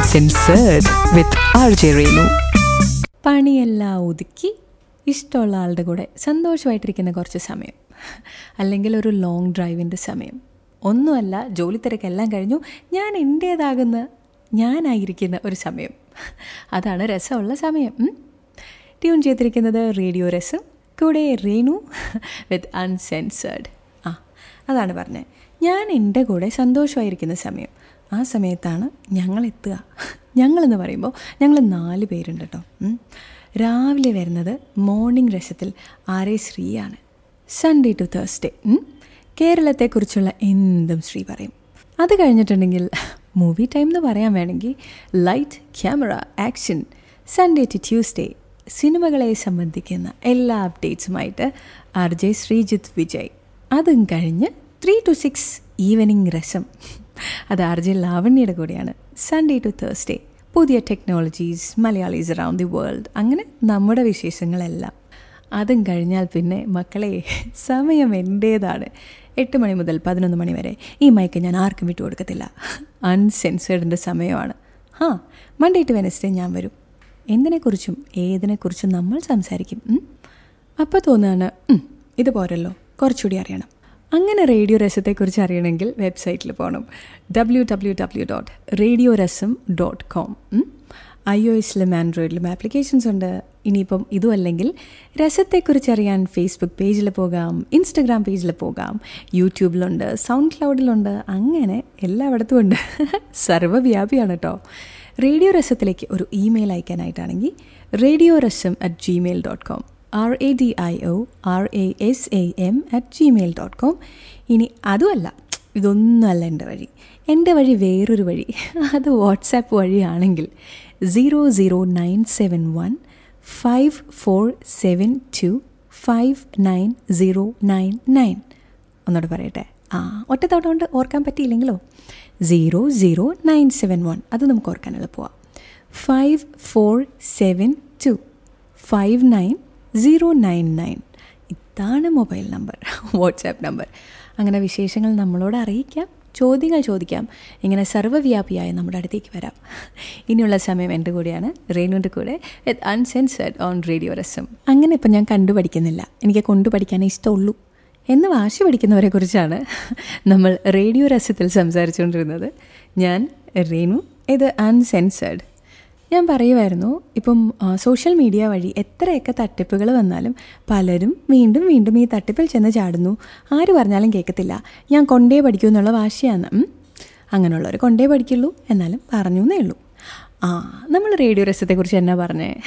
Uncensored with RJ Renu. പണിയെല്ലാം ഒതുക്കി ഇഷ്ടമുള്ള ആളുടെ കൂടെ സന്തോഷമായിട്ടിരിക്കുന്ന കുറച്ച് സമയം. അല്ലെങ്കിൽ ഒരു ലോങ് ഡ്രൈവിന്റെ സമയം. ഒന്നുമല്ല ജോലി തിരക്കെല്ലാം കഴിഞ്ഞു. ഞാൻ എന്റേതാകുന്ന ഞാനായിരിക്കുന്ന ഒരു സമയം. അതാണ് രസമുള്ള സമയം. ട്യൂൺ ചെയ്തിരിക്കുന്നത് റേഡിയോ രസം കൂടെ റേണു വിത്ത് അൺസെൻസേർഡ് ആ അതാണ് പറഞ്ഞത്. ഞാൻ എന്റെ കൂടെ സന്തോഷമായിരിക്കുന്ന സമയം. ആ സമയത്താണ് ഞങ്ങൾ എത്തുക ഞങ്ങളെന്ന് പറയുമ്പോൾ ഞങ്ങൾ നാല് പേരുണ്ട് കേട്ടോ. രാവിലെ വരുന്നത് മോർണിംഗ് രസത്തിൽ ആരെ ശ്രീയാണ്. സൺഡേ ടു തേഴ്സ്ഡേ കേരളത്തെക്കുറിച്ചുള്ള എന്തും ശ്രീ പറയും. അത് കഴിഞ്ഞിട്ടുണ്ടെങ്കിൽ മൂവി ടൈം എന്ന് പറയാൻ വേണമെങ്കിൽ light camera action Sunday to Tuesday സിനിമകളെ സംബന്ധിക്കുന്ന എല്ലാ അപ്ഡേറ്റ്സുമായിട്ട് ആർ ജെ ശ്രീജിത്ത് വിജയ്. അതും കഴിഞ്ഞ് ത്രീ ടു സിക്സ് ഈവനിങ് രസം. അത് ആർ ജെ ലാവണ്യയുടെ കൂടെയാണ്. സൺഡേ ടു തേഴ്സ്ഡേ പുതിയ technologies Malayalis around the world അങ്ങനെ നമ്മുടെ വിശേഷങ്ങളെല്ലാം. അതും കഴിഞ്ഞാൽ പിന്നെ മക്കളെ സമയം എന്റേതാണ് എട്ട് മണി മുതൽ പതിനൊന്ന് മണി വരെ ഈ മയക്ക് ഞാൻ ആർക്കും വിട്ടു കൊടുക്കത്തില്ല. അൺസെൻസേർഡിന്റെ സമയമാണ്. ആ മൺഡേ ടു വെനസ്ഡേ ഞാൻ വരും. എന്തിനെക്കുറിച്ചും ഏതിനെക്കുറിച്ചും നമ്മൾ സംസാരിക്കും. അപ്പോൾ തോന്നുകയാണ് ഇത് പോരല്ലോ കുറച്ചുകൂടി അറിയണം. അങ്ങനെ റേഡിയോ രസത്തെക്കുറിച്ച് അറിയണമെങ്കിൽ വെബ്സൈറ്റിൽ പോകണം W W W dot radio Rasam dot com I O എസിലും ആൻഡ്രോയിഡിലും ആപ്ലിക്കേഷൻസ് ഉണ്ട്. ഇനിയിപ്പം ഇതും അല്ലെങ്കിൽ രസത്തെക്കുറിച്ച് അറിയാൻ ഫേസ്ബുക്ക് പേജിൽ പോകാം ഇൻസ്റ്റഗ്രാം പേജിൽ പോകാം യൂട്യൂബിലുണ്ട് സൗണ്ട് ക്ലൗഡിലുണ്ട് അങ്ങനെ എല്ലായിടത്തും ഉണ്ട്. സർവവ്യാപിയാണ് കേട്ടോ റേഡിയോ രസത്തിലേക്ക് ഒരു email അയക്കാനായിട്ടാണെങ്കിൽ radio Rasam at Gmail dot com R A D I O R A S A M at Gmail dot com ഇനി അതുമല്ല ഇതൊന്നുമല്ല എന്റെ വഴി. എന്റെ വഴി വേറൊരു വഴി. അത് WhatsApp വഴിയാണെങ്കിൽ zero zero nine seven one five four seven two five nine zero nine nine ഒന്നോട് പറയട്ടെ. ആ ഒറ്റത്തവണ കൊണ്ട് ഓർക്കാൻ പറ്റിയില്ലെങ്കിലോ? Zero zero nine seven one അത് നമുക്ക് ഓർക്കാൻ എളുപ്പമാണ് five four seven two five nine zero nine nine ഇതാണ് മൊബൈൽ നമ്പർ വാട്സാപ്പ് നമ്പർ. അങ്ങനെ വിശേഷങ്ങൾ നമ്മളോട് അറിയിക്കാം ചോദ്യങ്ങൾ ചോദിക്കാം. ഇങ്ങനെ സർവവ്യാപിയായി നമ്മുടെ അടുത്തേക്ക് വരാം. ഇനിയുള്ള സമയം എന്റെ കൂടെയാണ് റേണുവിന്റെ കൂടെ വിത്ത് ഓൺ റേഡിയോ രസം അങ്ങനെ ഇപ്പം ഞാൻ കണ്ടു പഠിക്കുന്നില്ല. എനിക്ക് കൊണ്ടുപഠിക്കാനേ ഇഷ്ടമുള്ളൂ. എന്ന് വാശി പഠിക്കുന്നവരെ കുറിച്ചാണ് നമ്മൾ റേഡിയോ രസത്തിൽ സംസാരിച്ചുകൊണ്ടിരുന്നത്. ഞാൻ റേനു ഇത് അൺസെൻസേർഡ് ഞാൻ പറയുമായിരുന്നു ഇപ്പം സോഷ്യൽ മീഡിയ വഴി എത്രയൊക്കെ തട്ടിപ്പുകൾ വന്നാലും പലരും വീണ്ടും വീണ്ടും ഈ തട്ടിപ്പിൽ ചെന്ന് ചാടുന്നു. ആര് പറഞ്ഞാലും കേൾക്കത്തില്ല ഞാൻ കൊണ്ടേ പഠിക്കൂ എന്നുള്ള വാശിയാണ്. അങ്ങനെയുള്ളവർ കൊണ്ടേ പഠിക്കുള്ളൂ. എന്നാലും പറഞ്ഞു എന്നേ ഉള്ളൂ. ആ നമ്മൾ റേഡിയോ രസത്തെക്കുറിച്ച് എന്നാ പറഞ്ഞേ?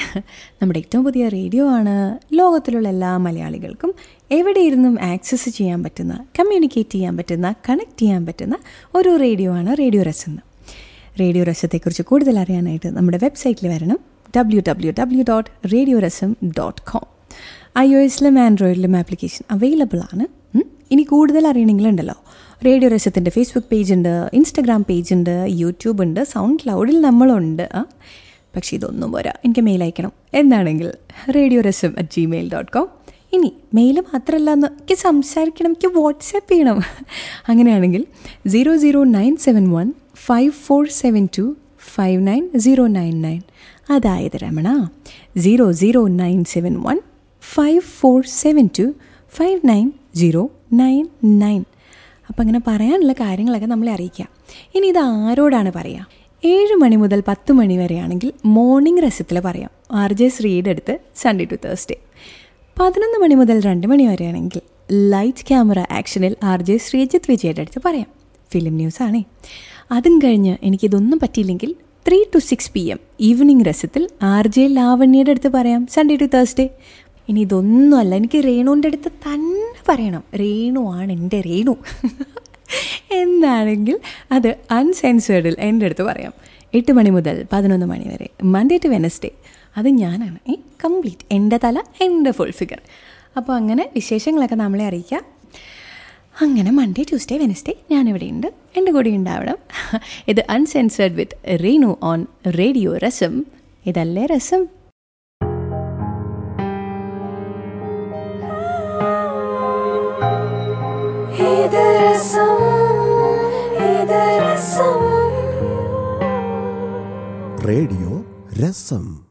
നമ്മുടെ ഏറ്റവും പുതിയ റേഡിയോ ആണ്. ലോകത്തിലുള്ള എല്ലാ മലയാളികൾക്കും എവിടെ ഇരുന്നും ആക്സസ് ചെയ്യാൻ പറ്റുന്ന കമ്മ്യൂണിക്കേറ്റ് ചെയ്യാൻ പറ്റുന്ന കണക്ട് ചെയ്യാൻ പറ്റുന്ന ഒരു റേഡിയോ ആണ് റേഡിയോ രസം. റേഡിയോ രസത്തെക്കുറിച്ച് കൂടുതൽ അറിയാനായിട്ട് നമ്മുടെ വെബ്സൈറ്റിൽ വരണം. W W W dot radio Rasam dot com I O എസിലും ആൻഡ്രോയിഡിലും ആപ്ലിക്കേഷൻ അവൈലബിൾ ആണ് ഇനി കൂടുതൽ അറിയണമെങ്കിലുണ്ടല്ലോ. റേഡിയോ രസത്തിന്റെ ഫേസ്ബുക്ക് പേജ് ഉണ്ട് ഇൻസ്റ്റഗ്രാം പേജ് ഉണ്ട് യൂട്യൂബ് ഉണ്ട് സൗണ്ട് ക്ലൗഡിൽ നമ്മളുണ്ട് പക്ഷേ ഇതൊന്നും പോരാ. എനിക്ക് മെയിൽ അയക്കണം. എന്താണെങ്കിൽ radio Rasam at Gmail dot com ഇനി മെയിൽ മാത്രമല്ല എന്ന് എനിക്ക് സംസാരിക്കണം. എനിക്ക് വാട്സാപ്പ് ചെയ്യണം. അങ്ങനെയാണെങ്കിൽ zero zero nine seven one five four seven two five nine zero nine nine അതായത് Ramana zero zero nine seven one five four seven two five nine zero nine nine അപ്പം അങ്ങനെ പറയാനുള്ള കാര്യങ്ങളൊക്കെ നമ്മളെ അറിയിക്കാം. ഇനി ഇത് ആരോടാണ് പറയുക ഏഴ് മണി മുതൽ പത്ത് മണി വരെയാണെങ്കിൽ മോർണിംഗ് രസത്തിൽ പറയാം. ആർ ജെ ശ്രീയുടെ അടുത്ത് സൺഡേ ടു തേഴ്സ്ഡേ പതിനൊന്ന് മണി മുതൽ രണ്ട് മണി വരെയാണെങ്കിൽ ലൈറ്റ് ക്യാമറ ആക്ഷനിൽ ആർ ജെ ശ്രീജിത്ത് വിജയുടെ അടുത്ത് പറയാം. ഫിലിം ന്യൂസ് ആണേ അതും കഴിഞ്ഞ് എനിക്കിതൊന്നും പറ്റിയില്ലെങ്കിൽ three to six P M evening രസത്തിൽ R J ലാവണ്യയുടെ അടുത്ത് പറയാം സൺഡേ ടു തേഴ്സ്ഡേ ഇനി ഇതൊന്നുമല്ല എനിക്ക് രേണുവിന്റെ അടുത്ത് തന്നെ പറയണം. രേണു ആണ് എന്റെ രേണു. എന്നാണെങ്കിൽ അത് അൺസെൻസേഡിൽ എന്റെ അടുത്ത് പറയാം. എട്ട് മണി മുതൽ പതിനൊന്ന് മണി വരെ മൺഡേ ടു വെനസ്ഡേ അത് ഞാനാണ് ഏ കംപ്ലീറ്റ് എന്റെ തല എന്റെ ഫുൾ ഫിഗർ അപ്പോൾ അങ്ങനെ വിശേഷങ്ങളൊക്കെ നമ്മളെ അറിയിക്കാം. അങ്ങനെ മൺഡേ ട്യൂസ്ഡേ വെനസ്ഡേ ഞാനിവിടെയുണ്ട് എന്റെ കൂടെ ഉണ്ടാവണം. ഇത് uncensored with Reenu on radio Rasam ഇതല്ലേ രസം റേഡിയോ രസം